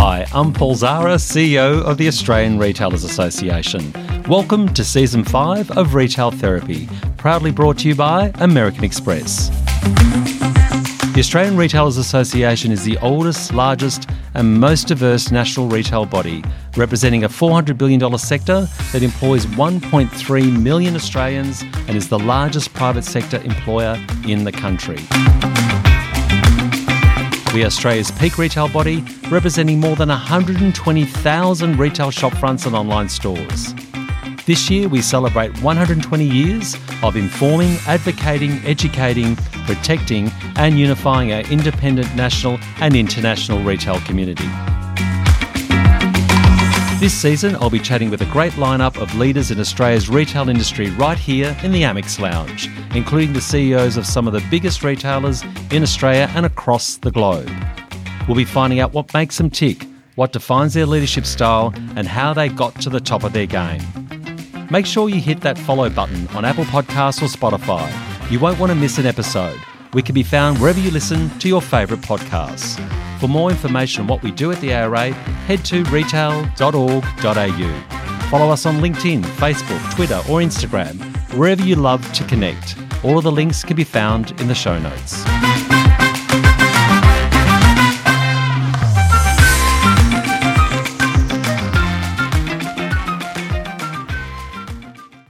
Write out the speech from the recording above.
Hi, I'm Paul Zahra, CEO of the Australian Retailers Association. Welcome to Season 5 of Retail Therapy, proudly brought to you by American Express. The Australian Retailers Association is the oldest, largest, and most diverse national retail body, representing a $400 billion sector that employs 1.3 million Australians and is the largest private sector employer in the country. Are Australia's peak retail body, representing more than 120,000 retail shopfronts and online stores. This year, we celebrate 120 years of informing, advocating, educating, protecting, and unifying our independent national and international retail community. This season, I'll be chatting with a great lineup of leaders in Australia's retail industry right here in the Amex Lounge, including the CEOs of some of the biggest retailers in Australia and across the globe. We'll be finding out what makes them tick, what defines their leadership style, and how they got to the top of their game. Make sure you hit that follow button on Apple Podcasts or Spotify. You won't want to miss an episode. We can be found wherever you listen to your favourite podcasts. For more information on what we do at the ARA, head to retail.org.au. Follow us on LinkedIn, Facebook, Twitter, or Instagram, wherever you love to connect. All of the links can be found in the show notes.